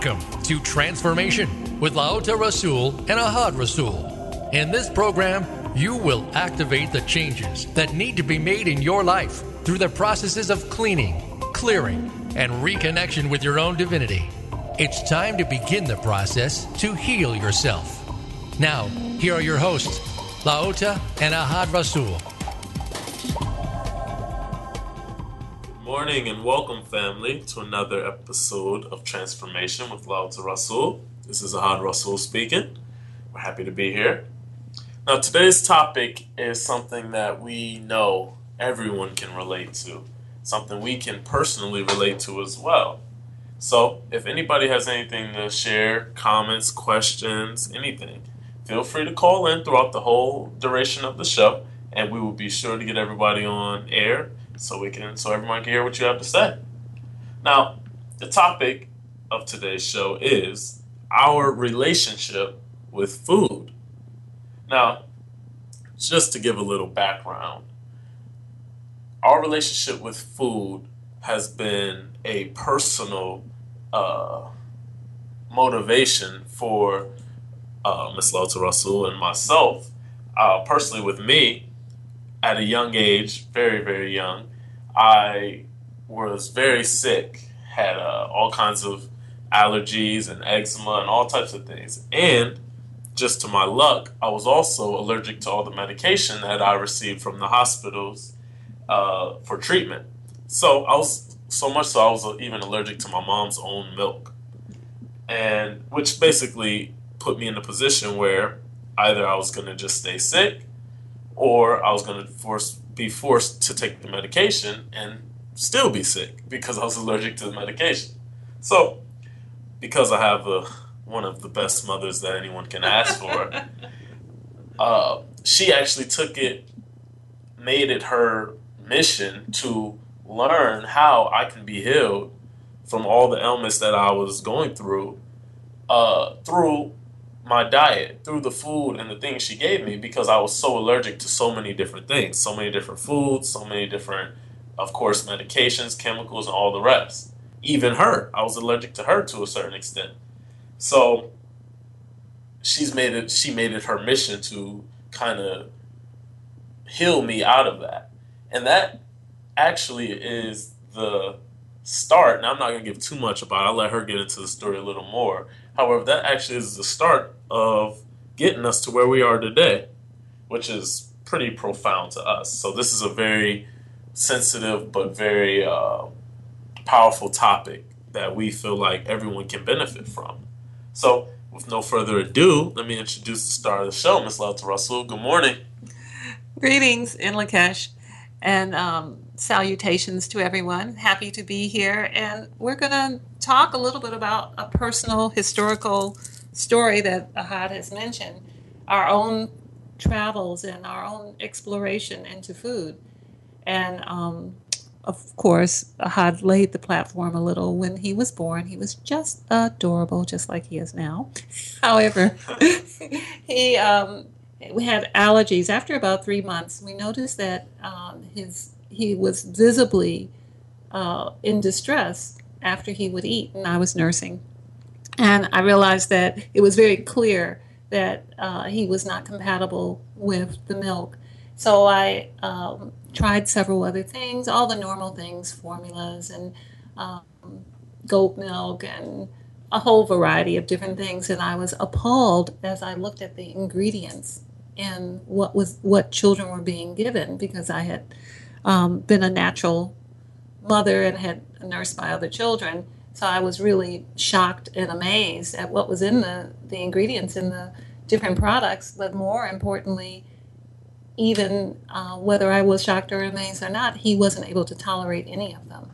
Welcome to Transformation with Laota Rasul and Ahad Rasul. In this program, you will activate the changes that need to be made in your life through the processes of cleaning, clearing, and reconnection with your own divinity. It's time to begin the process to heal yourself. Now, here are your hosts, Laota and Ahad Rasul. Morning and welcome, family, to another episode of Transformation with Laota Rasul. This is Ahad Rasul speaking. We're happy to be here. Now, today's topic is something that we know everyone can relate to, something we can personally relate to as well. So, if anybody has anything to share, comments, questions, anything, feel free to call in throughout the whole duration of the show, and we will be sure to get everybody on air so we can so everyone can hear what you have to say. Now, the topic of today's show is our relationship with food. Now, just to give a little background, our relationship with food has been a personal uh, motivation for uh, Ms. Laota Rasul and myself. Uh, personally, with me, at a young age, very, very young, I was very sick, had uh, all kinds of allergies and eczema and all types of things. And just to my luck, I was also allergic to all the medication that I received from the hospitals uh, for treatment. So I was so much so I was even allergic to my mom's own milk, and which basically put me in a position where either I was going to just stay sick, or I was going to force be forced to take the medication and still be sick because I was allergic to the medication. So, because I have a one of the best mothers that anyone can ask for. uh, she actually took it, made it her mission to learn how I can be healed from all the ailments that I was going through uh, through my diet, through the food and the things she gave me because I was so allergic to so many different things, so many different foods, so many different, of course, medications, chemicals, and all the rest. Even her, I was allergic to her to a certain extent. So she's made it she made it her mission to kind of heal me out of that. And that actually is the start. Now I'm not gonna give too much about it. I'll let her get into the story a little more. However, that actually is the start of getting us to where we are today, which is pretty profound to us. So this is a very sensitive but very uh, powerful topic that we feel like everyone can benefit from. So, with no further ado, let me introduce the star of the show, Ms. Laota Rasul. Good morning. Greetings in Lakesh and um, salutations to everyone. Happy to be here. And we're going to talk a little bit about a personal historical story that Ahad has mentioned our own travels and our own exploration into food. And um, of course, Ahad laid the platform a little when he was born. He was just adorable, just like he is now. However, he um, we had allergies. After about three months, we noticed that um, his he was visibly uh, in distress after he would eat, and I was nursing, and I realized that it was very clear that uh, he was not compatible with the milk. So I um, tried several other things, all the normal things, formulas and um, goat milk and a whole variety of different things. And I was appalled as I looked at the ingredients and what was what children were being given because I had um, been a natural mother and had nursed my other children. So I was really shocked and amazed at what was in the, the ingredients in the different products, but more importantly, even uh, whether I was shocked or amazed or not, he wasn't able to tolerate any of them.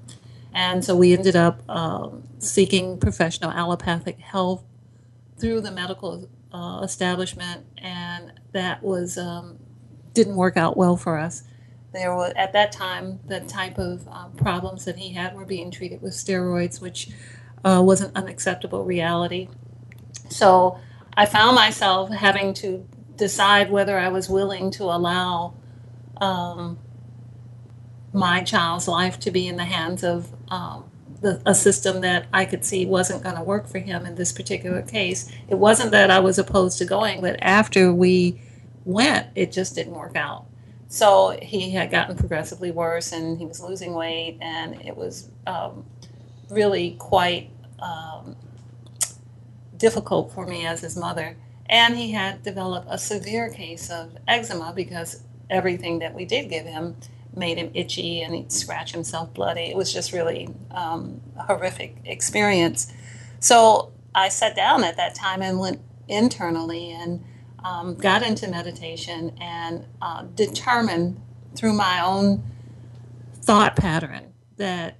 And so we ended up um, seeking professional allopathic help through the medical uh, establishment, and that was um, didn't work out well for us. There was at that time the type of um, problems that he had were being treated with steroids, which uh, was an unacceptable reality. So I found myself having to decide whether I was willing to allow um, my child's life to be in the hands of um, the, a system that I could see wasn't going to work for him in this particular case. It wasn't that I was opposed to going, but after we went, it just didn't work out. So he had gotten progressively worse and he was losing weight, and it was um, really quite um, difficult for me as his mother. And he had developed a severe case of eczema because everything that we did give him made him itchy and he'd scratch himself bloody. It was just really um, a horrific experience. So I sat down at that time and went internally and um, got into meditation and uh, determined through my own thought pattern that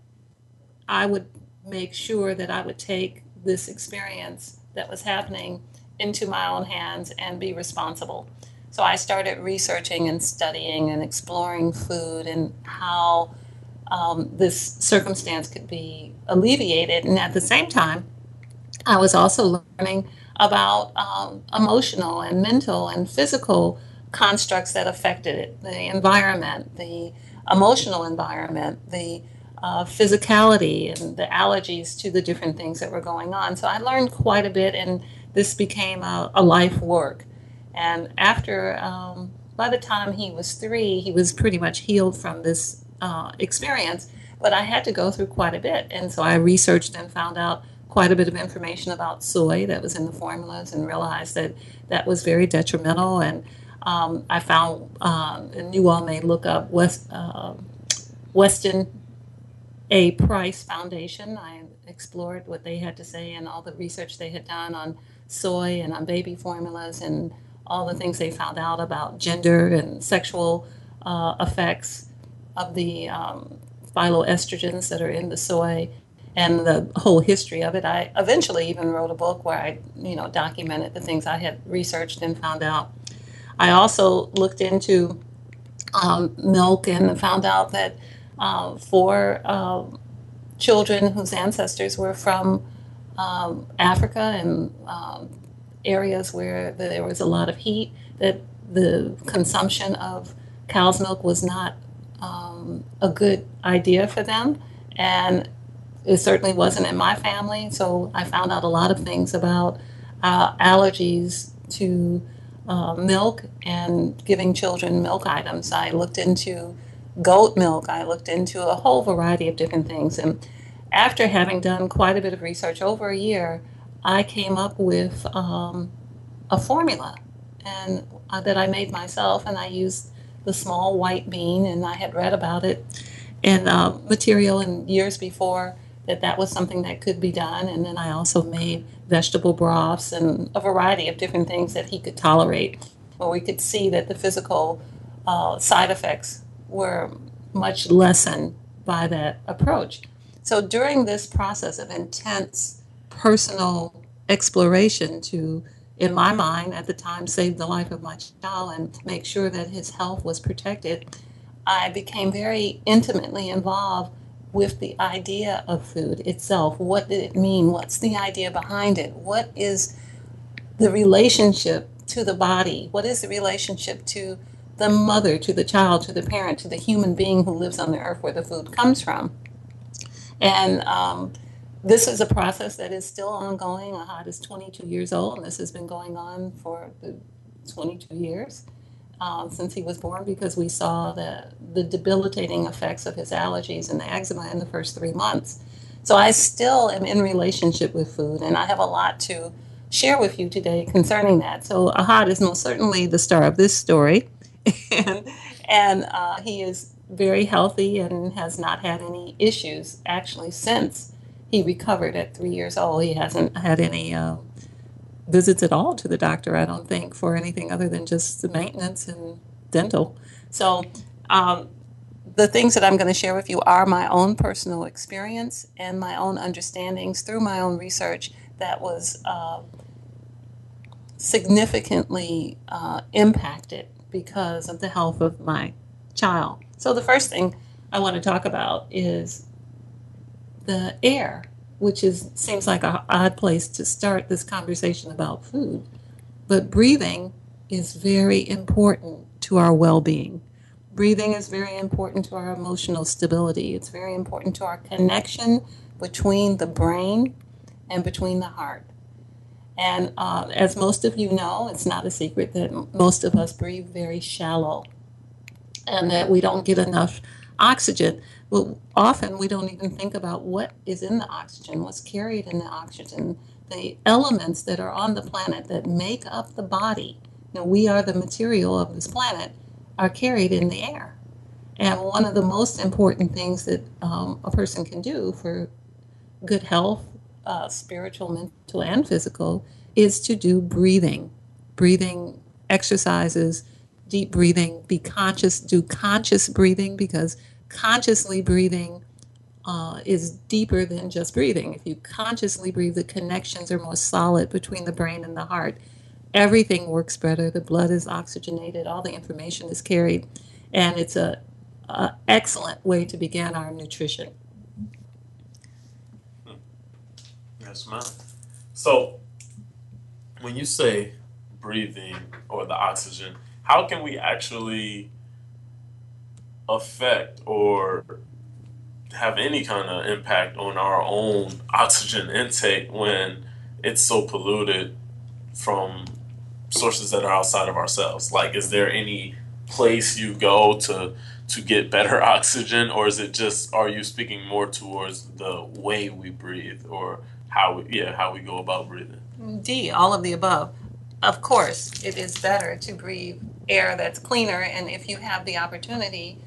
I would make sure that I would take this experience that was happening into my own hands and be responsible. So I started researching and studying and exploring food and how um, this circumstance could be alleviated. And at the same time, I was also learning about um, emotional and mental and physical constructs that affected it the environment, the emotional environment, the uh, physicality, and the allergies to the different things that were going on. So I learned quite a bit, and this became a, a life work. And after, um, by the time he was three, he was pretty much healed from this uh, experience. But I had to go through quite a bit. And so I researched and found out quite a bit of information about soy that was in the formulas and realized that that was very detrimental. And um, I found, um, and you all may look up West, uh, Weston A. Price Foundation. I explored what they had to say and all the research they had done on soy and on baby formulas and all the things they found out about gender and sexual uh, effects of the um, phytoestrogens that are in the soy and the whole history of it. I eventually even wrote a book where I, you know, documented the things I had researched and found out. I also looked into um, milk and found out that uh, for uh, children whose ancestors were from um, Africa and um, areas where there was a lot of heat, that the consumption of cow's milk was not um, a good idea for them. And it certainly wasn't in my family. So I found out a lot of things about uh, allergies to uh, milk and giving children milk items. I looked into goat milk, I looked into a whole variety of different things. And after having done quite a bit of research over a year, I came up with um, a formula and uh, that I made myself, and I used the small white bean, and I had read about it in uh, material in years before that that was something that could be done. And then I also made vegetable broths and a variety of different things that he could tolerate, where we could see that the physical uh, side effects were much lessened by that approach. So during this process of intense personal exploration to, in my mind at the time, save the life of my child and make sure that his health was protected, I became very intimately involved with the idea of food itself. What did it mean? What's the idea behind it? What is the relationship to the body? What is the relationship to the mother, to the child, to the parent, to the human being who lives on the earth where the food comes from? And um, this is a process that is still ongoing. Ahad is 22 years old, and this has been going on for 22 years uh, since he was born because we saw the, the debilitating effects of his allergies and the eczema in the first three months. So I still am in relationship with food, and I have a lot to share with you today concerning that. So Ahad is most certainly the star of this story, and, and uh, he is very healthy and has not had any issues actually since he recovered at three years old. He hasn't had any uh, visits at all to the doctor, I don't think, for anything other than just the maintenance and dental. So, um, the things that I'm going to share with you are my own personal experience and my own understandings through my own research that was uh, significantly uh, impacted because of the health of my child. So, the first thing I want to talk about is the air, which is seems like an odd place to start this conversation about food. But breathing is very important to our well being. Breathing is very important to our emotional stability. It's very important to our connection between the brain and between the heart. And uh, as most of you know, it's not a secret that most of us breathe very shallow and that we don't get enough oxygen. Well, often we don't even think about what is in the oxygen, what's carried in the oxygen, the elements that are on the planet that make up the body. You know, we are the material of this planet, are carried in the air. And one of the most important things that um, a person can do for good health, uh, spiritual, mental, and physical, is to do breathing, breathing exercises, deep breathing, be conscious, do conscious breathing because consciously breathing uh, is deeper than just breathing. If you consciously breathe, the connections are more solid between the brain and the heart. Everything works better. The blood is oxygenated. All the information is carried, and it's a, a excellent way to begin our nutrition. Yes, ma'am. So, when you say breathing or the oxygen, how can we actually affect or have any kind of impact on our own oxygen intake when it's so polluted from sources that are outside of ourselves? Like, is there any place you go to to get better oxygen, or is it just are you speaking more towards the way we breathe or how we yeah how we go about breathing? D, all of the above. Of course, it is better to breathe air that's cleaner, and if you have the opportunity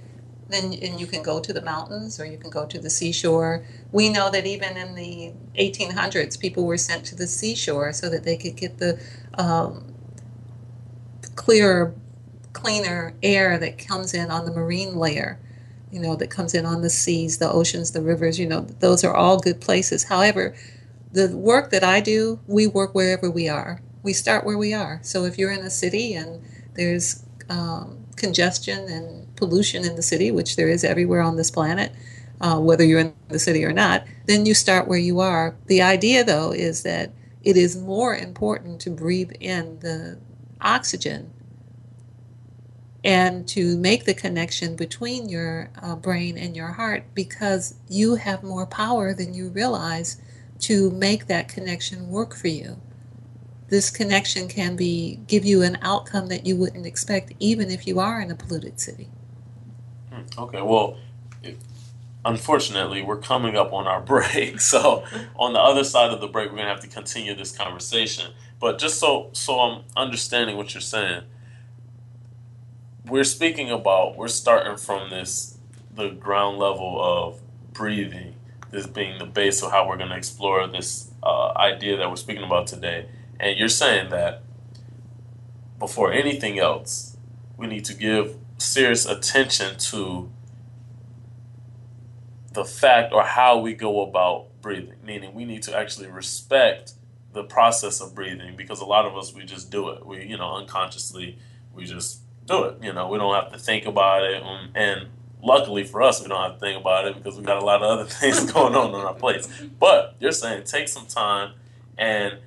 then and you can go to the mountains or you can go to the seashore. We know that even in the 1800s, people were sent to the seashore so that they could get the um, clearer, cleaner air that comes in on the marine layer. You know, that comes in on the seas, the oceans, the rivers. You know, those are all good places. However, the work that I do, we work wherever we are. We start where we are. So if you're in a city and there's um, congestion and pollution in the city, which there is everywhere on this planet, uh, whether you're in the city or not, then you start where you are. The idea, though, is that it is more important to breathe in the oxygen and to make the connection between your uh, brain and your heart because you have more power than you realize to make that connection work for you this connection can be give you an outcome that you wouldn't expect even if you are in a polluted city okay well unfortunately we're coming up on our break so on the other side of the break we're going to have to continue this conversation. But just so so i'm understanding what you're saying we're speaking about we're starting from this the ground level of breathing this being the base of how we're going to explore this uh, idea that we're speaking about today. And you're saying that before anything else, we need to give serious attention to the fact or how we go about breathing, meaning we need to actually respect the process of breathing because a lot of us we just do it. We, you know, unconsciously we just do it. You know, we don't have to think about it. Um, and luckily for us, we don't have to think about it because we got a lot of other things going on on our plates. But you're saying take some time and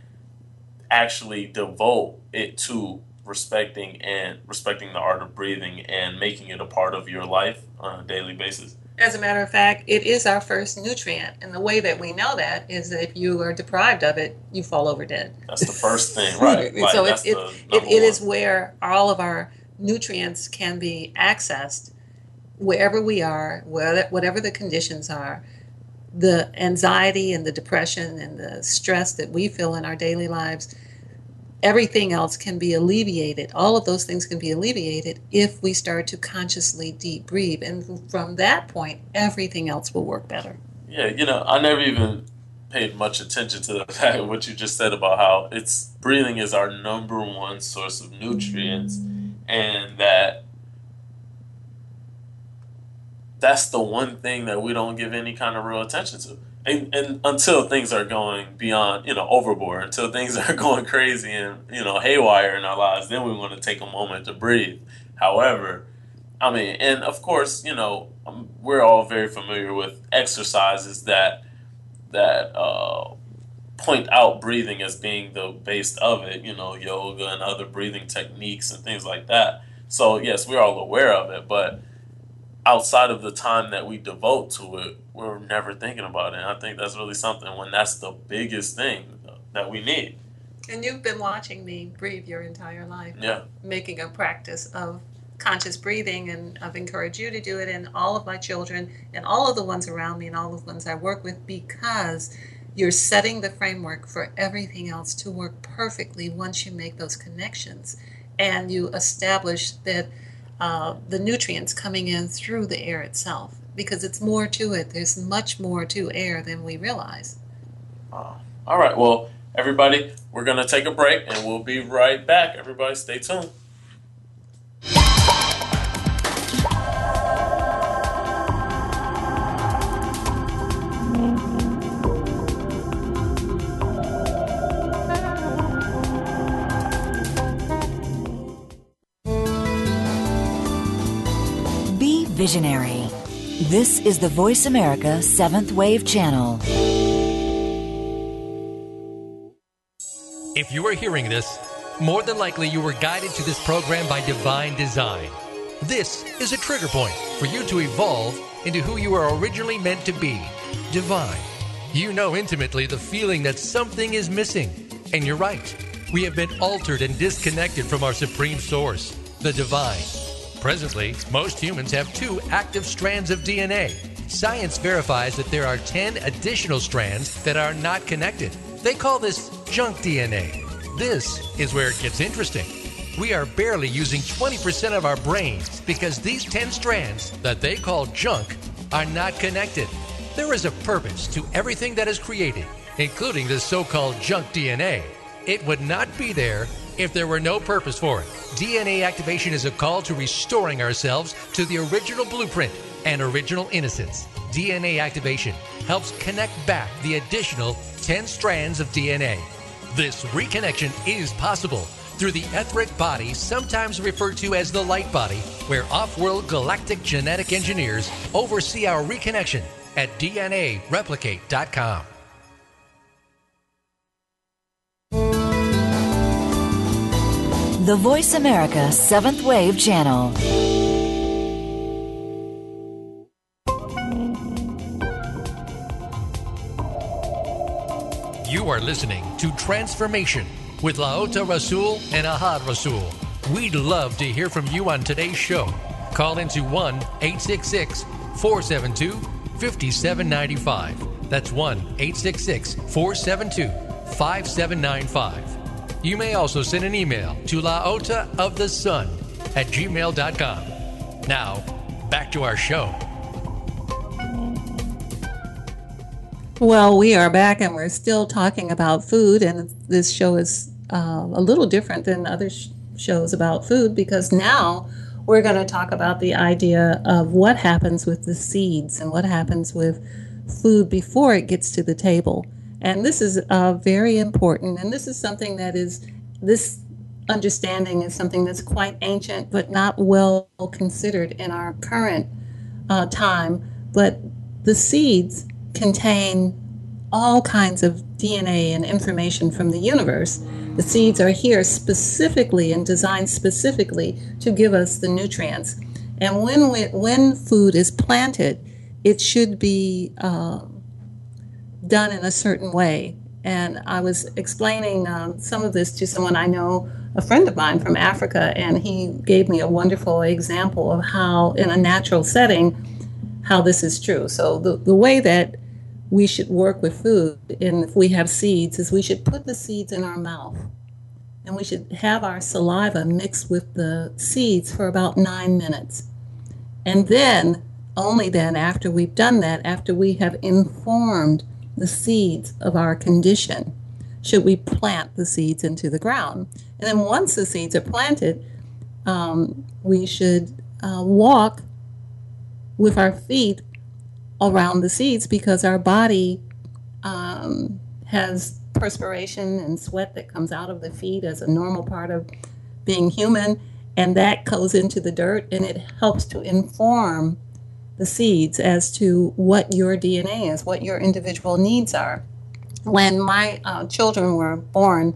actually devote it to respecting and respecting the art of breathing and making it a part of your life on a daily basis. As a matter of fact, it is our first nutrient. And the way that we know that is that if you are deprived of it, you fall over dead. That's the first thing, right? Like, so it, it, it, it is where all of our nutrients can be accessed wherever we are, whatever the conditions are the anxiety and the depression and the stress that we feel in our daily lives, everything else can be alleviated. All of those things can be alleviated if we start to consciously deep breathe. And from that point, everything else will work better. Yeah, you know, I never even paid much attention to the fact what you just said about how it's breathing is our number one source of nutrients and that that's the one thing that we don't give any kind of real attention to. And, and until things are going beyond, you know, overboard, until things are going crazy and, you know, haywire in our lives, then we want to take a moment to breathe. However, I mean, and of course, you know, um, we're all very familiar with exercises that that uh, point out breathing as being the base of it, you know, yoga and other breathing techniques and things like that. So yes, we're all aware of it, but outside of the time that we devote to it, we're never thinking about it. And I think that's really something when that's the biggest thing that we need. And you've been watching me breathe your entire life. Yeah. Making a practice of conscious breathing, and I've encouraged you to do it, and all of my children, and all of the ones around me, and all of the ones I work with, because you're setting the framework for everything else to work perfectly once you make those connections and you establish that uh, the nutrients coming in through the air itself because it's more to it. There's much more to air than we realize. Uh, all right. Well, everybody, we're going to take a break and we'll be right back. Everybody, stay tuned. Visionary. This is the Voice America Seventh Wave Channel. If you are hearing this, more than likely you were guided to this program by divine design. This is a trigger point for you to evolve into who you were originally meant to be divine. You know intimately the feeling that something is missing, and you're right. We have been altered and disconnected from our supreme source, the divine. Presently, most humans have two active strands of DNA. Science verifies that there are 10 additional strands that are not connected. They call this junk DNA. This is where it gets interesting. We are barely using 20% of our brains because these 10 strands that they call junk are not connected. There is a purpose to everything that is created, including this so called junk DNA. It would not be there if there were no purpose for it. DNA activation is a call to restoring ourselves to the original blueprint and original innocence. DNA activation helps connect back the additional 10 strands of DNA. This reconnection is possible through the etheric body, sometimes referred to as the light body, where off world galactic genetic engineers oversee our reconnection at DNAReplicate.com. The Voice America Seventh Wave Channel. You are listening to Transformation with Laota Rasul and Ahad Rasul. We'd love to hear from you on today's show. Call into 1 866 472 5795. That's 1 866 472 5795. You may also send an email to laota of the sun at gmail.com. Now, back to our show. Well, we are back and we're still talking about food, and this show is uh, a little different than other sh- shows about food because now we're going to talk about the idea of what happens with the seeds and what happens with food before it gets to the table. And this is uh, very important, and this is something that is, this understanding is something that's quite ancient but not well considered in our current uh, time. But the seeds contain all kinds of DNA and information from the universe. The seeds are here specifically and designed specifically to give us the nutrients. And when we, when food is planted, it should be uh, done in a certain way. And I was explaining um, some of this to someone I know, a friend of mine from Africa, and he gave me a wonderful example of how, in a natural setting, how this is true. So the, the way that we should work with food, and if we have seeds, is we should put the seeds in our mouth. And we should have our saliva mixed with the seeds for about nine minutes. And then, only then, after we've done that, after we have informed the seeds of our condition, should we plant the seeds into the ground. And then, once the seeds are planted, um, we should uh, walk with our feet around the seeds because our body um, has perspiration and sweat that comes out of the feet as a normal part of being human, and that goes into the dirt and it helps to inform the seeds as to what your DNA is, what your individual needs are. When my uh, children were born,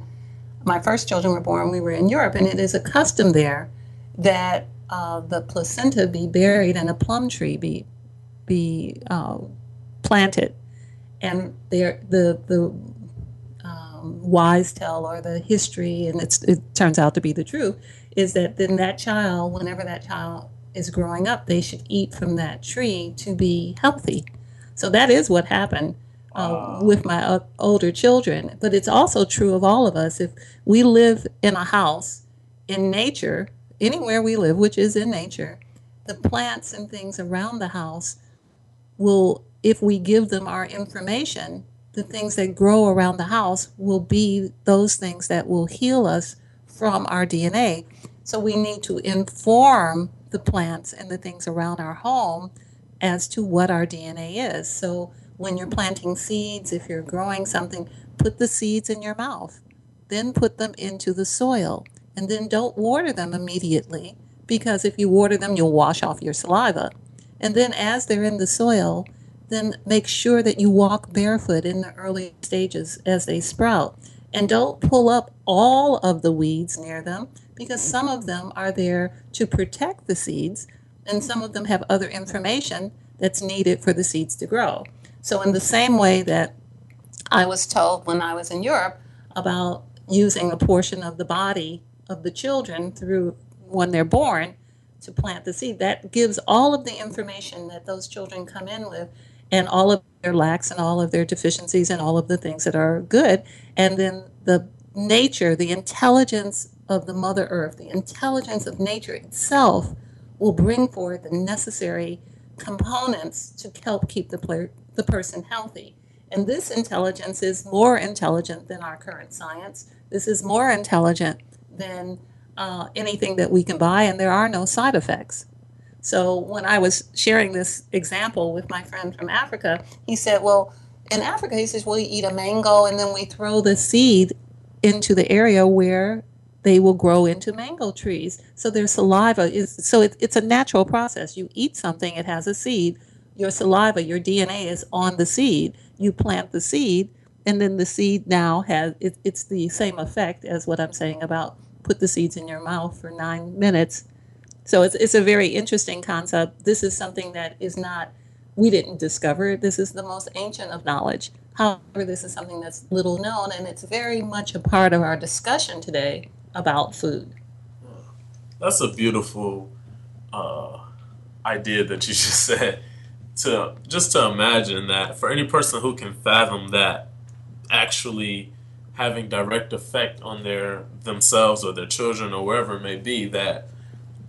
my first children were born, we were in Europe, and it is a custom there that uh, the placenta be buried and a plum tree be be uh, planted, and the the um, wise tell or the history, and it turns out to be the truth, is that then that child, whenever that child is growing up, they should eat from that tree to be healthy. So that is what happened uh, with my uh, older children. But it's also true of all of us. If we live in a house in nature, anywhere we live, which is in nature, the plants and things around the house will, if we give them our information, the things that grow around the house will be those things that will heal us from our DNA. So we need to inform the plants and the things around our home as to what our DNA is. So when you're planting seeds, if you're growing something, put the seeds in your mouth. Then put them into the soil. And then don't water them immediately because if you water them, you'll wash off your saliva. And then as they're in the soil, then make sure that you walk barefoot in the early stages as they sprout. And don't pull up all of the weeds near them because some of them are there to protect the seeds and some of them have other information that's needed for the seeds to grow. So, in the same way that I was told when I was in Europe about using a portion of the body of the children through when they're born to plant the seed, that gives all of the information that those children come in with and all of their lacks and all of their deficiencies and all of the things that are good. And then the nature, the intelligence of the Mother Earth, the intelligence of nature itself will bring forth the necessary components to help keep the, player, the person healthy. And this intelligence is more intelligent than our current science. This is more intelligent than uh, anything that we can buy, and there are no side effects. So when I was sharing this example with my friend from Africa, he said, Well, in Africa, he says, we eat a mango and then we throw the seed into the area where they will grow into mango trees. So their saliva is, so it, it's a natural process. You eat something, it has a seed. Your saliva, your DNA is on the seed. You plant the seed, and then the seed now has, it, it's the same effect as what I'm saying about put the seeds in your mouth for nine minutes so it's, it's a very interesting concept. This is something that is not, we didn't discover. It. This is the most ancient of knowledge. However, this is something that's little known, and it's very much a part of our discussion today about food. That's a beautiful uh, idea that you just said. To just to imagine that for any person who can fathom that, actually having direct effect on their themselves or their children or wherever it may be, that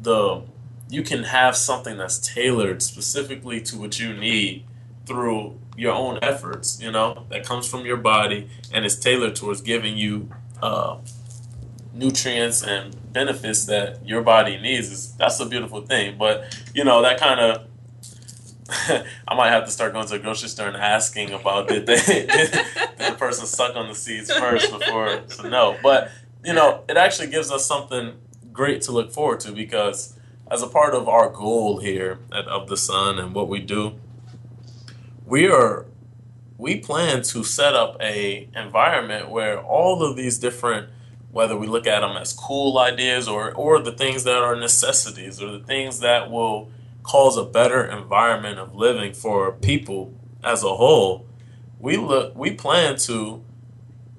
the you can have something that's tailored specifically to what you need through your own efforts, you know, that comes from your body and is tailored towards giving you uh, nutrients and benefits that your body needs. Is that's a beautiful thing. But you know, that kind of I might have to start going to the grocery store and asking about did they did, the person suck on the seeds first before to know. But you know, it actually gives us something great to look forward to because as a part of our goal here at Of the Sun and what we do, we are we plan to set up a environment where all of these different whether we look at them as cool ideas or or the things that are necessities or the things that will cause a better environment of living for people as a whole we look we plan to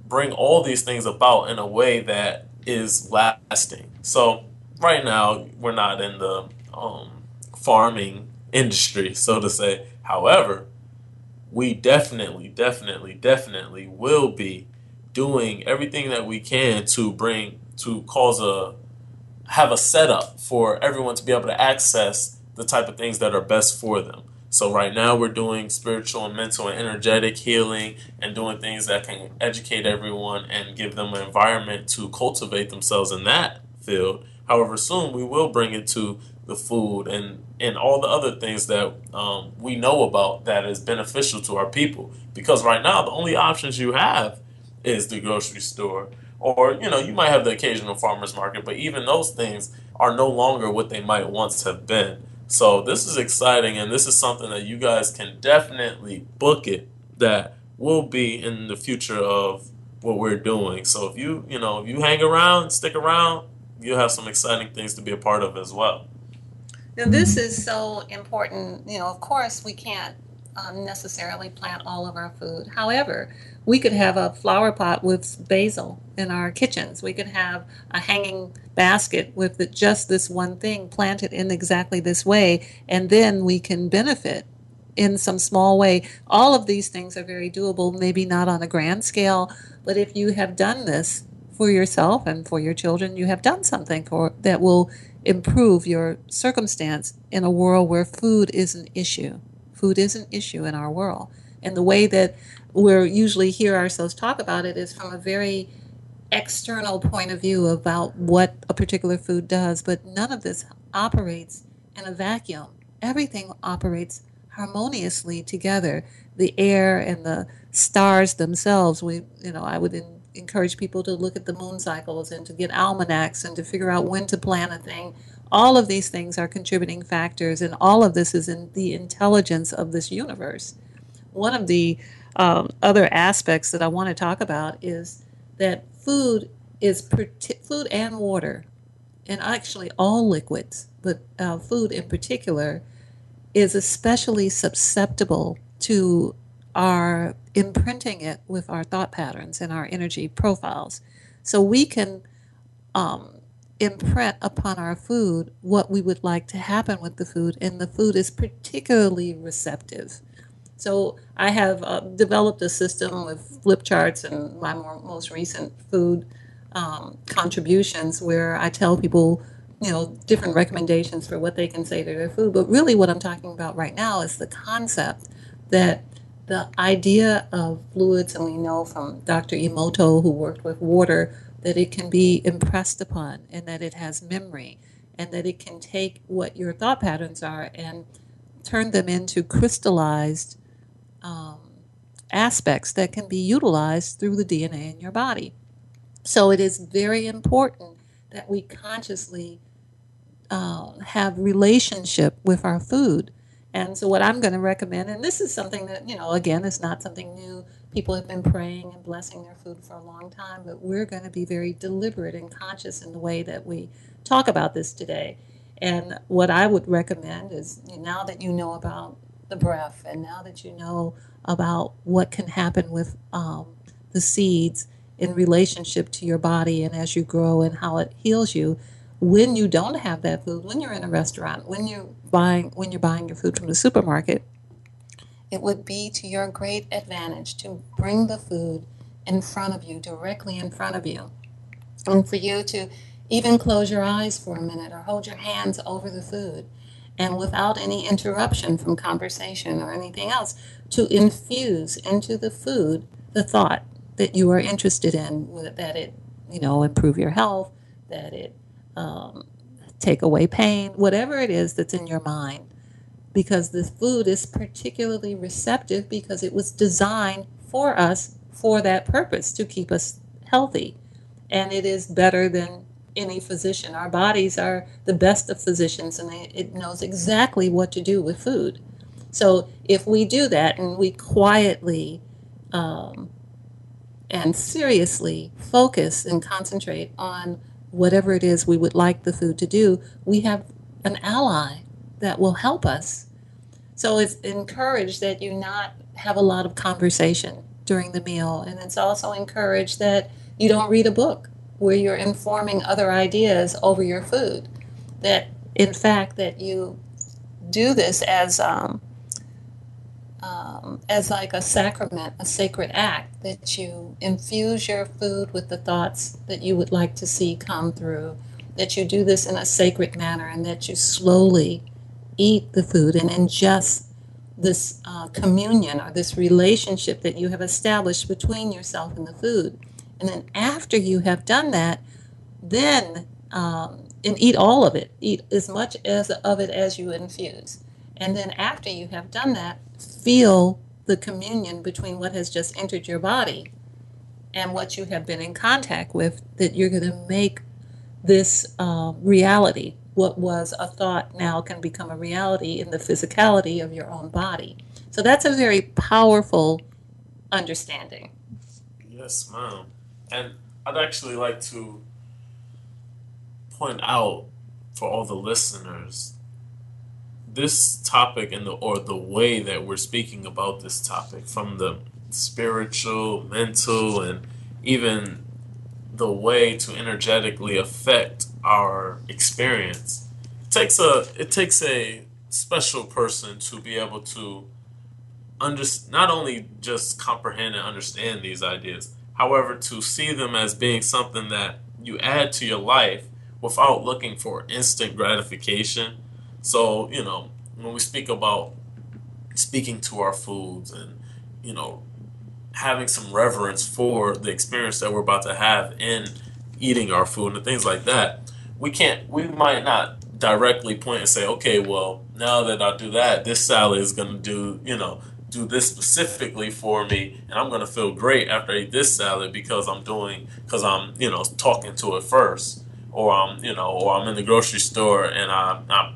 bring all these things about in a way that is lasting. So right now we're not in the um, farming industry, so to say. However, we definitely, definitely, definitely will be doing everything that we can to bring to cause a have a setup for everyone to be able to access the type of things that are best for them. So right now we're doing spiritual and mental and energetic healing and doing things that can educate everyone and give them an environment to cultivate themselves in that field. However, soon we will bring it to the food and and all the other things that um, we know about that is beneficial to our people. Because right now the only options you have is the grocery store, or you know you might have the occasional farmers market, but even those things are no longer what they might once have been. So this is exciting, and this is something that you guys can definitely book it. That will be in the future of what we're doing. So if you you know if you hang around, stick around, you'll have some exciting things to be a part of as well. Now, this is so important. You know, of course, we can't um, necessarily plant all of our food. However, we could have a flower pot with basil in our kitchens. We could have a hanging basket with the, just this one thing planted in exactly this way, and then we can benefit in some small way. All of these things are very doable, maybe not on a grand scale, but if you have done this for yourself and for your children, you have done something for that will improve your circumstance in a world where food is an issue. Food is an issue in our world. And the way that we're usually hear ourselves talk about it is from a very external point of view about what a particular food does, but none of this operates in a vacuum. Everything operates harmoniously together. The air and the stars themselves, we, you know, I would in, encourage people to look at the moon cycles and to get almanacs and to figure out when to plant a thing. All of these things are contributing factors, and all of this is in the intelligence of this universe. One of the um, other aspects that I want to talk about is that food is food and water, and actually all liquids, but uh, food in particular, is especially susceptible to our imprinting it with our thought patterns and our energy profiles. So we can um, imprint upon our food what we would like to happen with the food, and the food is particularly receptive. So I have uh, developed a system with flip charts and my more, most recent food um, contributions where I tell people, you know, different recommendations for what they can say to their food. But really, what I'm talking about right now is the concept that the idea of fluids, and we know from Dr. Emoto, who worked with water, that it can be impressed upon and that it has memory and that it can take what your thought patterns are and turn them into crystallized um, aspects that can be utilized through the DNA in your body. So it is very important that we consciously uh, have relationship with our food and so, what I'm going to recommend, and this is something that, you know, again, is not something new. People have been praying and blessing their food for a long time, but we're going to be very deliberate and conscious in the way that we talk about this today. And what I would recommend is now that you know about the breath and now that you know about what can happen with um, the seeds in relationship to your body and as you grow and how it heals you, when you don't have that food, when you're in a restaurant, when you're buying when you're buying your food from the supermarket, it would be to your great advantage to bring the food in front of you, directly in front of you. And for you to even close your eyes for a minute or hold your hands over the food and without any interruption from conversation or anything else, to infuse into the food the thought that you are interested in, that it, you know, improve your health, that it um, take away pain, whatever it is that's in your mind. Because this food is particularly receptive because it was designed for us for that purpose to keep us healthy. And it is better than any physician. Our bodies are the best of physicians and it knows exactly what to do with food. So if we do that and we quietly um, and seriously focus and concentrate on whatever it is we would like the food to do, we have an ally that will help us. So it's encouraged that you not have a lot of conversation during the meal. And it's also encouraged that you don't read a book where you're informing other ideas over your food. That, in fact, that you do this as um, um, as like a sacrament, a sacred act, that you infuse your food with the thoughts that you would like to see come through, that you do this in a sacred manner, and that you slowly eat the food and ingest this uh, communion or this relationship that you have established between yourself and the food. And then after you have done that, then um, and eat all of it, eat as much as of it as you infuse. And then after you have done that, feel the communion between what has just entered your body and what you have been in contact with, that you're going to make this uh, reality. What was a thought now can become a reality in the physicality of your own body. So that's a very powerful understanding. Yes, ma'am. And I'd actually like to point out for all the listeners this topic and the or the way that we're speaking about this topic from the spiritual, mental, and even the way to energetically affect our experience it takes a it takes a special person to be able to under, not only just comprehend and understand these ideas however to see them as being something that you add to your life without looking for instant gratification. So you know when we speak about speaking to our foods and you know having some reverence for the experience that we're about to have in eating our food and things like that, we can't, we might not directly point and say, okay, well, now that I do that, this salad is going to do, you know, do this specifically for me, and I'm to feel great after I eat this salad because I'm doing, because I'm, you know, talking to it first, or I'm, you know, or I'm in the grocery store and I, I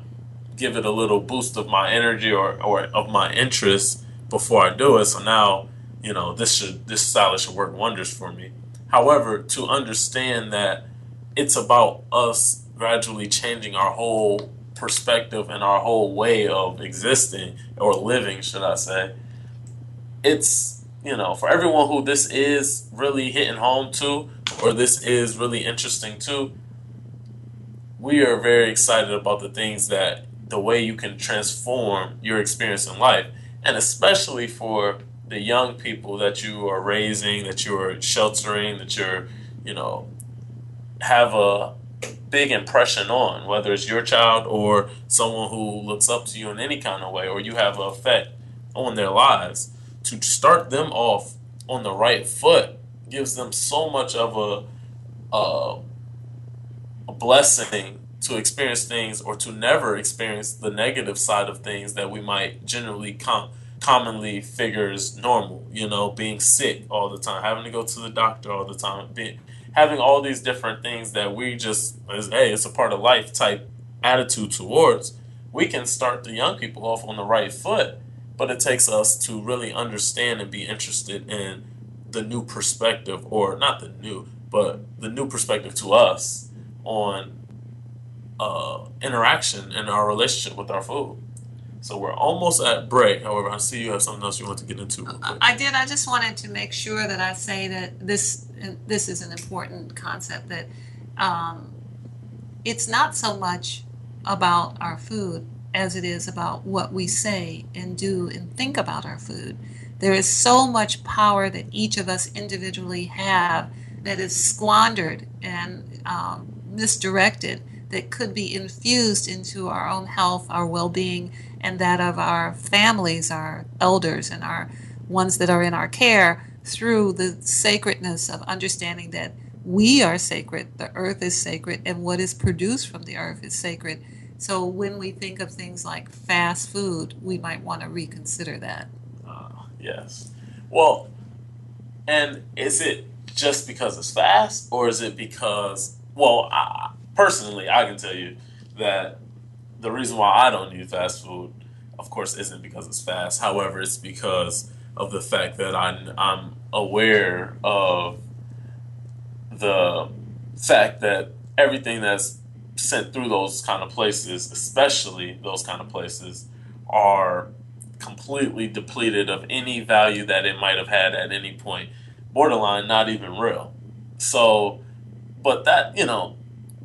give it a little boost of my energy or, or of my interest before I do it. So now you know, this should this salad should work wonders for me. However, to understand that it's about us gradually changing our whole perspective and our whole way of existing or living, should I say. It's, you know, for everyone who this is really hitting home to or this is really interesting to, we are very excited about the things that the way you can transform your experience in life. And especially for the young people that you are raising, that you're sheltering, that you're, you know, have a big impression on, whether it's your child or someone who looks up to you in any kind of way, or you have an effect on their lives, to start them off on the right foot gives them so much of a, a, a blessing to experience things or to never experience the negative side of things that we might generally come commonly figures normal, you know, being sick all the time, having to go to the doctor all the time, being, having all these different things that we just, as, hey, it's a part of life type attitude towards, we can start the young people off on the right foot. But it takes us to really understand and be interested in the new perspective, or not the new, but the new perspective to us on uh, interaction and our relationship with our food. So we're almost at break. However, I see you have something else you want to get into. I did. I just wanted to make sure that I say that this this is an important concept that um, it's not so much about our food as it is about what we say and do and think about our food. There is so much power that each of us individually have that is squandered and um, misdirected that could be infused into our own health, our well being, and that of our families, our elders, and our ones that are in our care through the sacredness of understanding that we are sacred, the earth is sacred, and what is produced from the earth is sacred. So when we think of things like fast food, we might want to reconsider that. Uh, yes. Well, and is it just because it's fast, or is it because, well, I, personally, I can tell you that the reason why I don't eat fast food, of course, isn't because it's fast. However, it's because of the fact that I'm, I'm aware of the fact that everything that's sent through those kind of places, especially those kind of places, are completely depleted of any value that it might have had at any point. Borderline, not even real. So, but that, you know,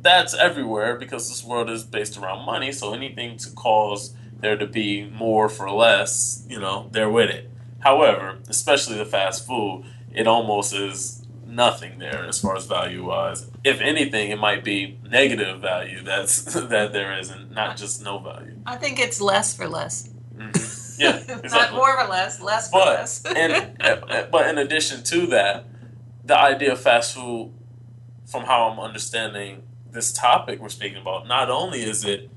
that's everywhere because this world is based around money. So anything to cause there to be more for less, you know, they're with it. However, especially the fast food, it almost is nothing there as far as value wise. If anything, it might be negative value that's that there is, and not just no value. I think it's less for less. Mm-hmm. Yeah, exactly. not more for less, less but, for less. and but in addition to that, the idea of fast food, from how I'm understanding this topic we're speaking about, not only is it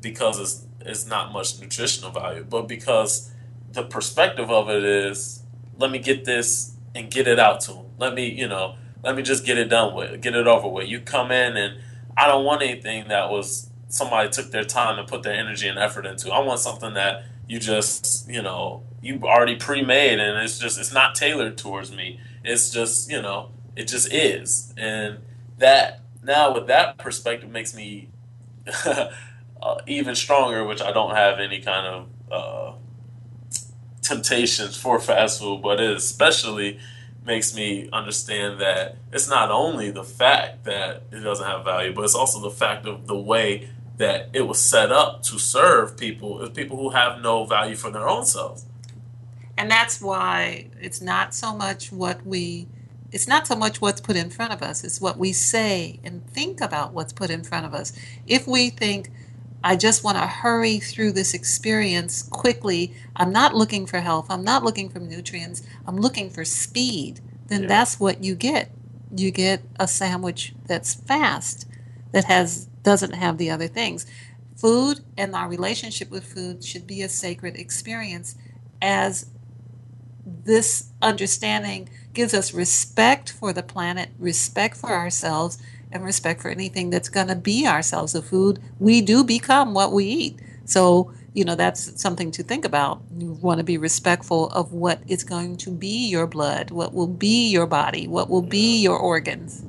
because it's, it's not much nutritional value, but because the perspective of it is, let me get this and get it out to them. Let me, you know, let me just get it done with, get it over with. You come in and I don't want anything that was somebody took their time and put their energy and effort into. I want something that you just, you know, you already pre-made and it's just it's not tailored towards me. It's just, you know, it just is. And that now with that perspective makes me uh, even stronger, which I don't have any kind of uh, temptations for fast food, but it especially makes me understand that it's not only the fact that it doesn't have value, but it's also the fact of the way that it was set up to serve people, is people who have no value for their own selves. And that's why it's not so much what we it's not so much what's put in front of us, it's what we say and think about what's put in front of us. If we think I just want to hurry through this experience quickly. I'm not looking for health. I'm not looking for nutrients. I'm looking for speed. Then yeah. that's what you get. You get a sandwich that's fast, that has doesn't have the other things. Food and our relationship with food should be a sacred experience as this understanding gives us respect for the planet, respect for ourselves, and respect for anything that's going to be ourselves. The food, we do become what we eat. So, you know, that's something to think about. You want to be respectful of what is going to be your blood, what will be your body, what will be your organs.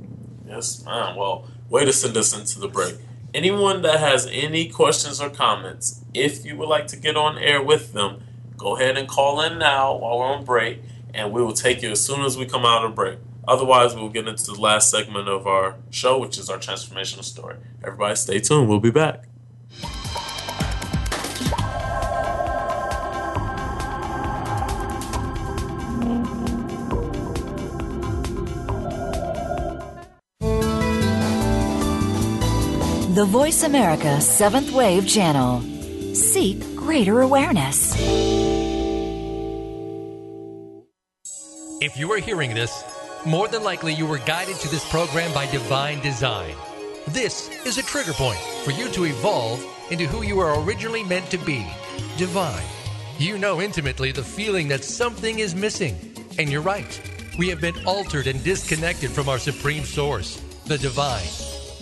Yes, ma'am. Well, way to send us into the break. Anyone that has any questions or comments, if you would like to get on air with them, go ahead and call in now while we're on break, and we will take you as soon as we come out of break. Otherwise, we'll get into the last segment of our show, which is our transformational story. Everybody, stay tuned. We'll be back. The Voice America Seventh Wave Channel. Seek greater awareness. If you are hearing this, more than likely, you were guided to this program by divine design. This is a trigger point for you to evolve into who you were originally meant to be divine. You know intimately the feeling that something is missing. And you're right. We have been altered and disconnected from our supreme source, the divine.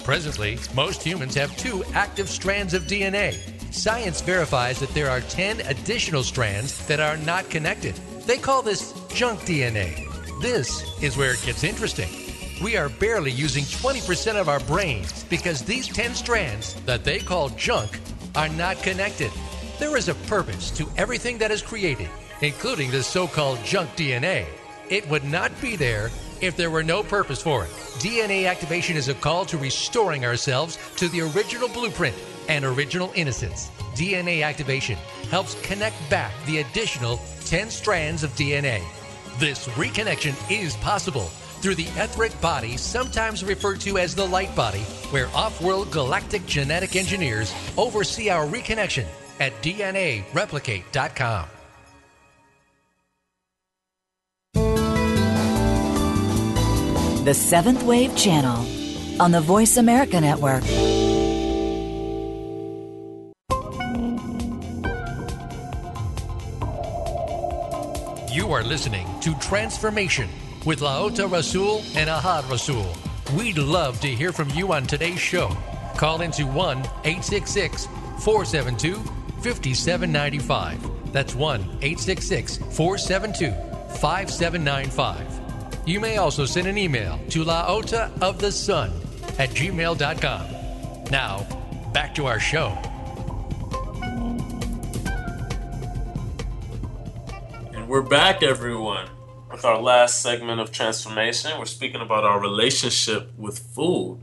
Presently, most humans have two active strands of DNA. Science verifies that there are 10 additional strands that are not connected. They call this junk DNA. This is where it gets interesting. We are barely using 20% of our brains because these 10 strands that they call junk are not connected. There is a purpose to everything that is created, including this so called junk DNA. It would not be there if there were no purpose for it. DNA activation is a call to restoring ourselves to the original blueprint and original innocence. DNA activation helps connect back the additional 10 strands of DNA this reconnection is possible through the etheric body, sometimes referred to as the light body, where off world galactic genetic engineers oversee our reconnection at DNAReplicate.com. The Seventh Wave Channel on the Voice America Network. You are listening to Transformation with Laota Rasul and Ahad Rasul. We'd love to hear from you on today's show. Call into 1 866 472 5795. That's 1 866 472 5795. You may also send an email to laota of the sun at gmail.com. Now, back to our show. We're back, everyone, with our last segment of transformation. We're speaking about our relationship with food.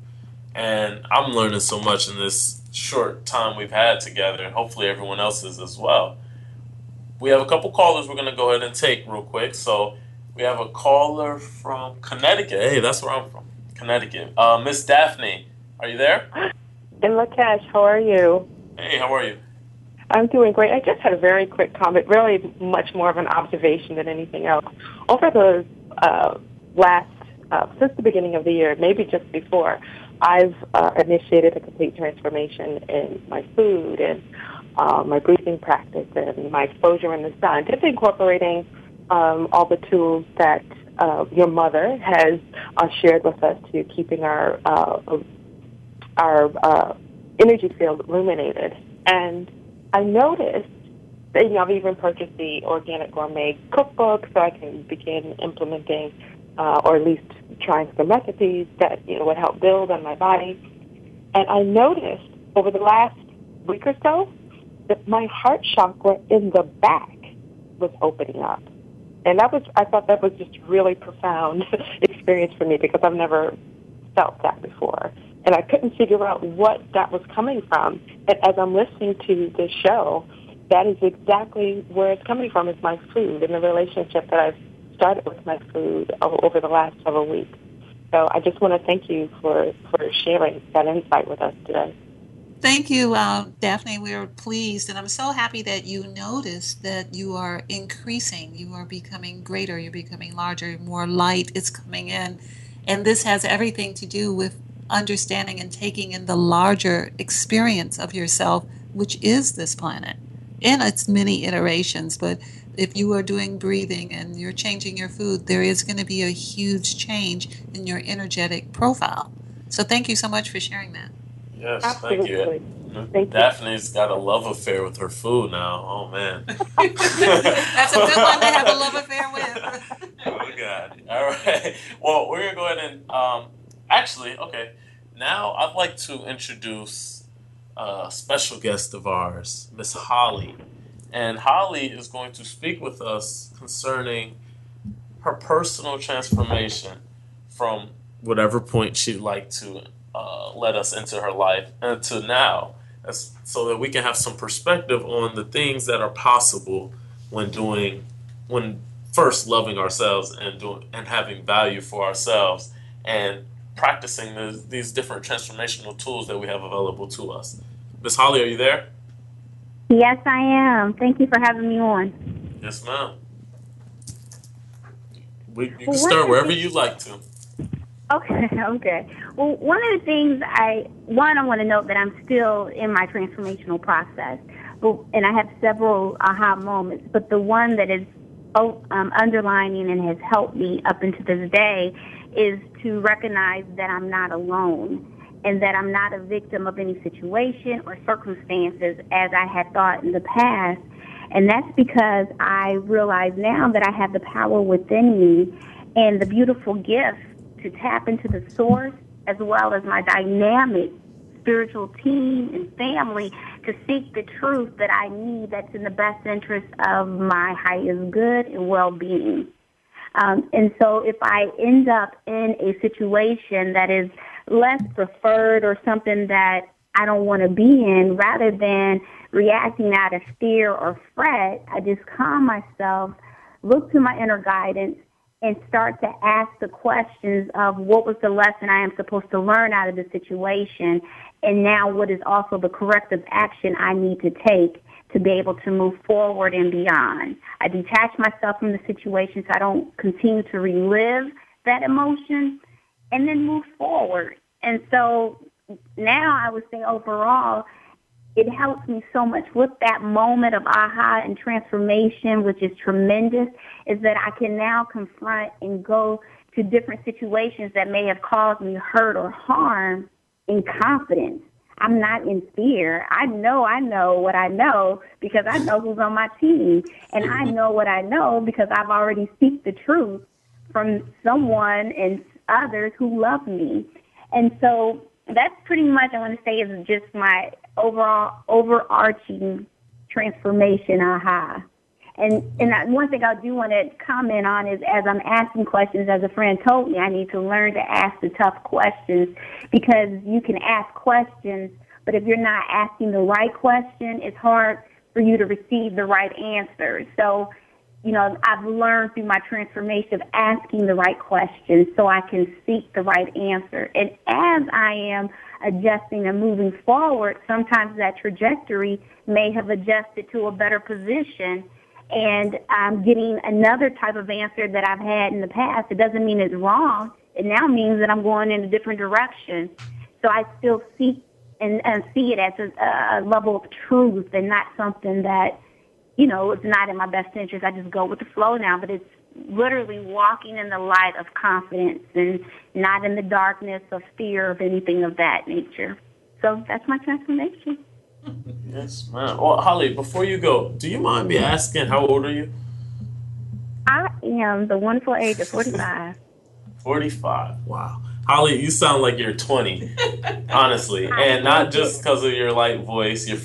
And I'm learning so much in this short time we've had together, and hopefully everyone else is as well. We have a couple callers we're going to go ahead and take real quick. So we have a caller from Connecticut. Hey, that's where I'm from, Connecticut. Uh, Miss Daphne, are you there? In LaCache, how are you? Hey, how are you? I'm doing great. I just had a very quick comment, really much more of an observation than anything else. Over the uh, last, uh, since the beginning of the year, maybe just before, I've uh, initiated a complete transformation in my food and uh, my breathing practice and my exposure in the sun, just incorporating um, all the tools that uh, your mother has uh, shared with us to keeping our uh, our uh, energy field illuminated. And I noticed that, you know, I've even purchased the Organic Gourmet cookbook so I can begin implementing uh, or at least trying some recipes that, you know, would help build on my body. And I noticed over the last week or so, that my heart chakra in the back was opening up. And that was, I thought that was just really profound experience for me because I've never felt that before. And I couldn't figure out what that was coming from. And as I'm listening to this show, that is exactly where it's coming from is my food and the relationship that I've started with my food over the last several weeks. So I just want to thank you for, for sharing that insight with us today. Thank you, uh, Daphne. We are pleased, and I'm so happy that you noticed that you are increasing. You are becoming greater. You're becoming larger. More light is coming in, and this has everything to do with understanding and taking in the larger experience of yourself, which is this planet, in its many iterations. But if you are doing breathing and you're changing your food, there is going to be a huge change in your energetic profile. So, thank you so much for sharing that. Yes, Absolutely. thank you. Thank Daphne's got a love affair with her food now. Oh man, that's a good one to have a love affair with. oh God! All right. Well, we're gonna go ahead and um, actually, okay. Now I'd like to introduce a special guest of ours, Miss Holly, and Holly is going to speak with us concerning her personal transformation from whatever point she'd like to uh, led us into her life and to now, as, so that we can have some perspective on the things that are possible when doing, when first loving ourselves and doing and having value for ourselves and practicing the, these different transformational tools that we have available to us. Miss Holly, are you there? Yes, I am. Thank you for having me on. Yes, ma'am. We, you can start wherever you'd like to. Okay, okay. Well, one of the things I one I want to note that I'm still in my transformational process, but and I have several aha moments. But the one that is oh, um, underlining and has helped me up into this day is to recognize that I'm not alone and that I'm not a victim of any situation or circumstances as I had thought in the past. And that's because I realize now that I have the power within me and the beautiful gift to tap into the source as well as my dynamic spiritual team and family to seek the truth that I need that's in the best interest of my highest good and well-being. Um, and so if I end up in a situation that is less preferred or something that I don't want to be in, rather than reacting out of fear or fret, I just calm myself, look to my inner guidance, and start to ask the questions of what was the lesson I am supposed to learn out of the situation, and now what is also the corrective action I need to take to be able to move forward and beyond. I detach myself from the situation so I don't continue to relive that emotion and then move forward. And so now I would say overall, it helps me so much with that moment of aha and transformation, which is tremendous, is that I can now confront and go to different situations that may have caused me hurt or harm in confidence. I'm not in fear. I know I know what I know because I know who's on my team. And I know what I know because I've already seek the truth from someone and others who love me. And so that's pretty much I want to say is just my overall overarching transformation aha. And and one thing I do want to comment on is as I'm asking questions, as a friend told me, I need to learn to ask the tough questions because you can ask questions, but if you're not asking the right question, it's hard for you to receive the right answer. So, you know, I've learned through my transformation of asking the right questions so I can seek the right answer. And as I am adjusting and moving forward, sometimes that trajectory may have adjusted to a better position and I'm getting another type of answer that I've had in the past. It doesn't mean it's wrong. It now means that I'm going in a different direction. So I still seek and, and see it as a, a level of truth and not something that, you know, it's not in my best interest. I just go with the flow now, but it's literally walking in the light of confidence and not in the darkness of fear of anything of that nature. So that's my transformation. Yes, man. Well, Holly, before you go, do you mind me asking how old are you? I am the wonderful age of 45. 45. Wow. Holly, you sound like you're 20, honestly, and not just because of your light voice, your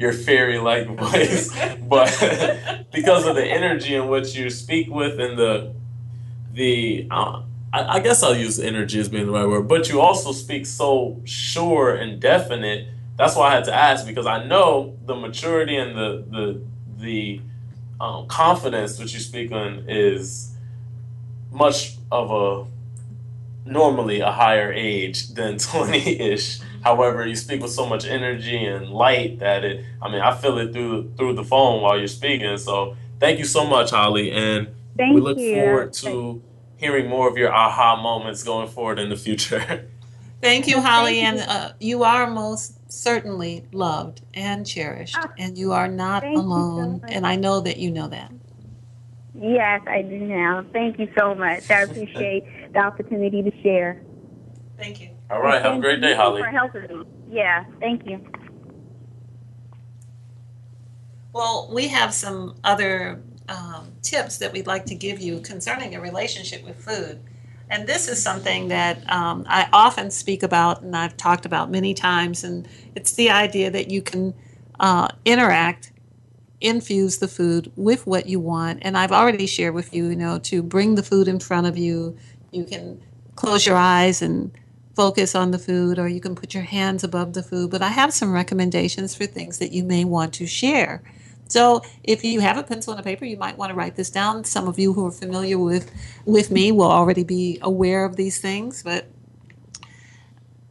your fairy light voice, but because of the energy in which you speak with and the the. Uh, I, I guess I'll use energy as being the right word, but you also speak so sure and definite. That's why I had to ask because I know the maturity and the the the um, confidence that you speak on is much of a normally a higher age than 20-ish however you speak with so much energy and light that it i mean i feel it through through the phone while you're speaking. So thank you so much holly and Thank we look you. forward to hearing more of your aha moments going forward in the future. Thank you, Holly, Thank and uh, you are most certainly loved and cherished, Ah, and you are not thank you so alone. and I know that you know that. Yes, I do now. Thank you so much. I appreciate the opportunity to share. Thank you. all right have a great day holly For helping me. Yeah, thank you. Well, we have some other um, tips that we'd like to give you concerning a relationship with food. And this is something that um, I often speak about and I've talked about many times. And it's the idea that you can uh, interact, infuse the food with what you want. And I've already shared with you, you know, to bring the food in front of you. You can close your eyes and focus on the food, or you can put your hands above the food. But I have some recommendations for things that you may want to share. So if you have a pencil and a paper, you might want to write this down. Some of you who are familiar with with me will already be aware of these things, but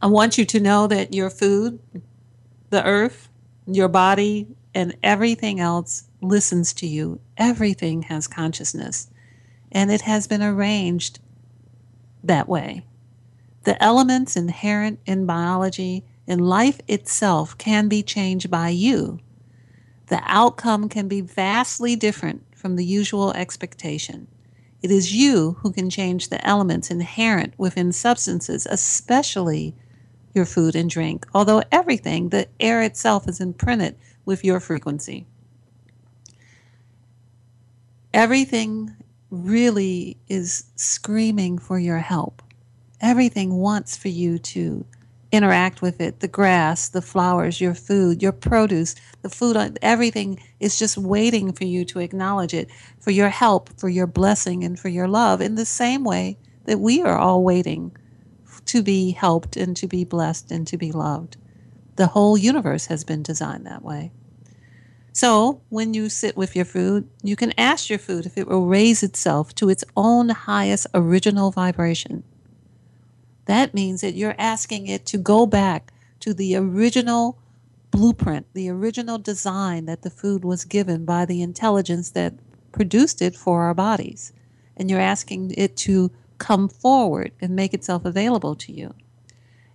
I want you to know that your food, the earth, your body, and everything else listens to you. Everything has consciousness, and it has been arranged that way. The elements inherent in biology and life itself can be changed by you the outcome can be vastly different from the usual expectation. It is you who can change the elements inherent within substances, especially your food and drink, although everything, the air itself, is imprinted with your frequency. Everything really is screaming for your help. Everything wants for you to interact with it the grass, the flowers, your food, your produce, the food, uh, everything is just waiting for you to acknowledge it, for your help, for your blessing, and for your love, in the same way that we are all waiting to be helped and to be blessed and to be loved. The whole universe has been designed that way. So, when you sit with your food, you can ask your food if it will raise itself to its own highest original vibration. That means that you're asking it to go back to the original blueprint, the original design that the food was given by the intelligence that produced it for our bodies. And you're asking it to come forward and make itself available to you.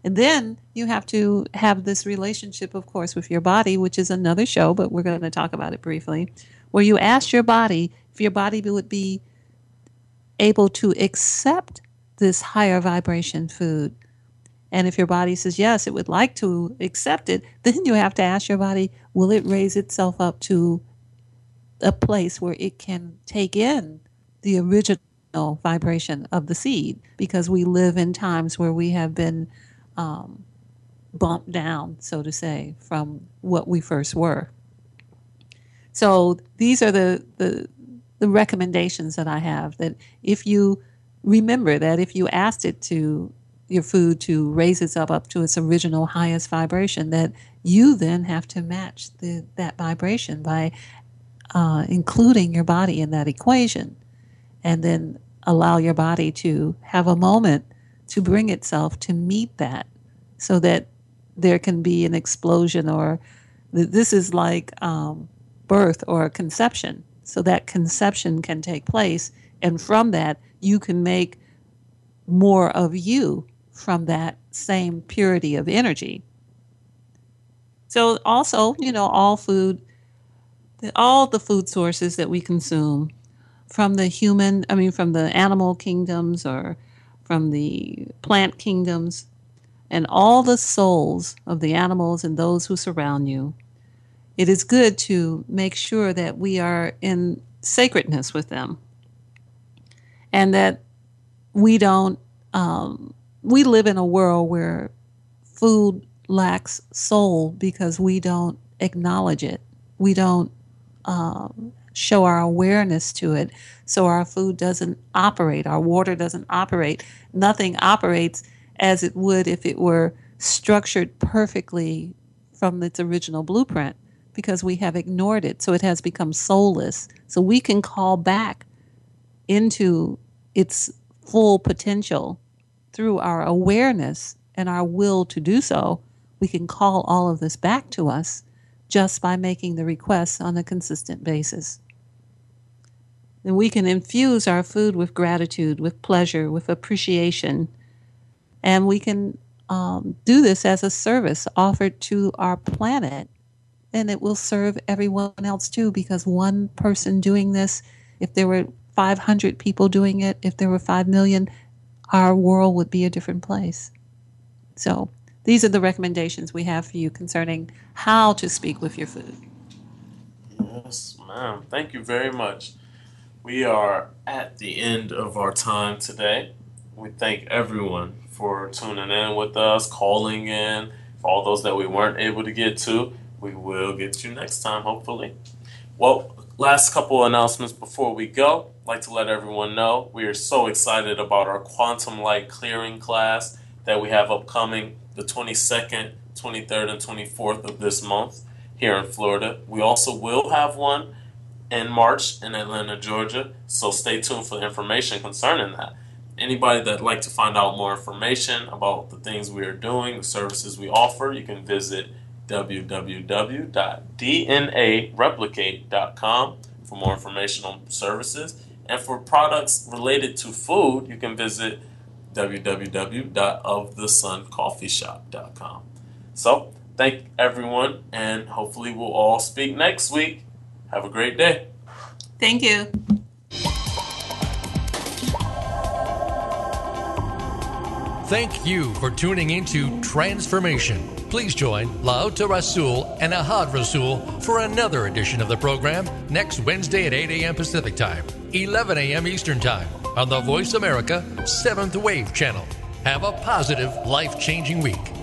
And then you have to have this relationship, of course, with your body, which is another show, but we're going to talk about it briefly, where you ask your body if your body would be able to accept this higher vibration food. And if your body says yes, it would like to accept it, then you have to ask your body, will it raise itself up to a place where it can take in the original vibration of the seed? Because we live in times where we have been um, bumped down, so to say, from what we first were. So these are the, the, the recommendations that I have that if you remember that if you asked it to your food to raise itself up to its original highest vibration that you then have to match the, that vibration by uh, including your body in that equation. And then allow your body to have a moment to bring itself to meet that so that there can be an explosion or th- this is like um, birth or conception. So that conception can take place and from that you can make more of you from that same purity of energy. So, also, you know, all food, all the food sources that we consume from the human, I mean, from the animal kingdoms or from the plant kingdoms, and all the souls of the animals and those who surround you, it is good to make sure that we are in sacredness with them and that we don't um, we live in a world where food lacks soul because we don't acknowledge it. We don't um, show our awareness to it. So our food doesn't operate, our water doesn't operate. Nothing operates as it would if it were structured perfectly from its original blueprint because we have ignored it. So it has become soulless. So we can call back into its full potential through our awareness and our will to do so. We can call all of this back to us just by making the requests on a consistent basis. Then we can infuse our food with gratitude, with pleasure, with appreciation, and we can um, do this as a service offered to our planet. And it will serve everyone else too, because one person doing this, if there were 500 people doing it, if there were 5 million, our world would be a different place. So, these are the recommendations we have for you concerning how to speak with your food. Yes, ma'am. Thank you very much. We are at the end of our time today. We thank everyone for tuning in with us, calling in. For all those that we weren't able to get to, we will get you next time, hopefully. Well, last couple announcements before we go. Like to let everyone know we are so excited about our quantum light clearing class that we have upcoming the 22nd, 23rd, and 24th of this month here in Florida. We also will have one in March in Atlanta, Georgia. So stay tuned for information concerning that. Anybody that'd like to find out more information about the things we are doing, the services we offer, you can visit www.dnareplicate.com for more information on services. And for products related to food, you can visit www.ofthesuncoffeeshop.com. So, thank everyone, and hopefully, we'll all speak next week. Have a great day. Thank you. Thank you for tuning into Transformation. Please join Laota Rasul and Ahad Rasul for another edition of the program next Wednesday at 8 a.m. Pacific Time, 11 a.m. Eastern Time on the Voice America 7th Wave channel. Have a positive, life changing week.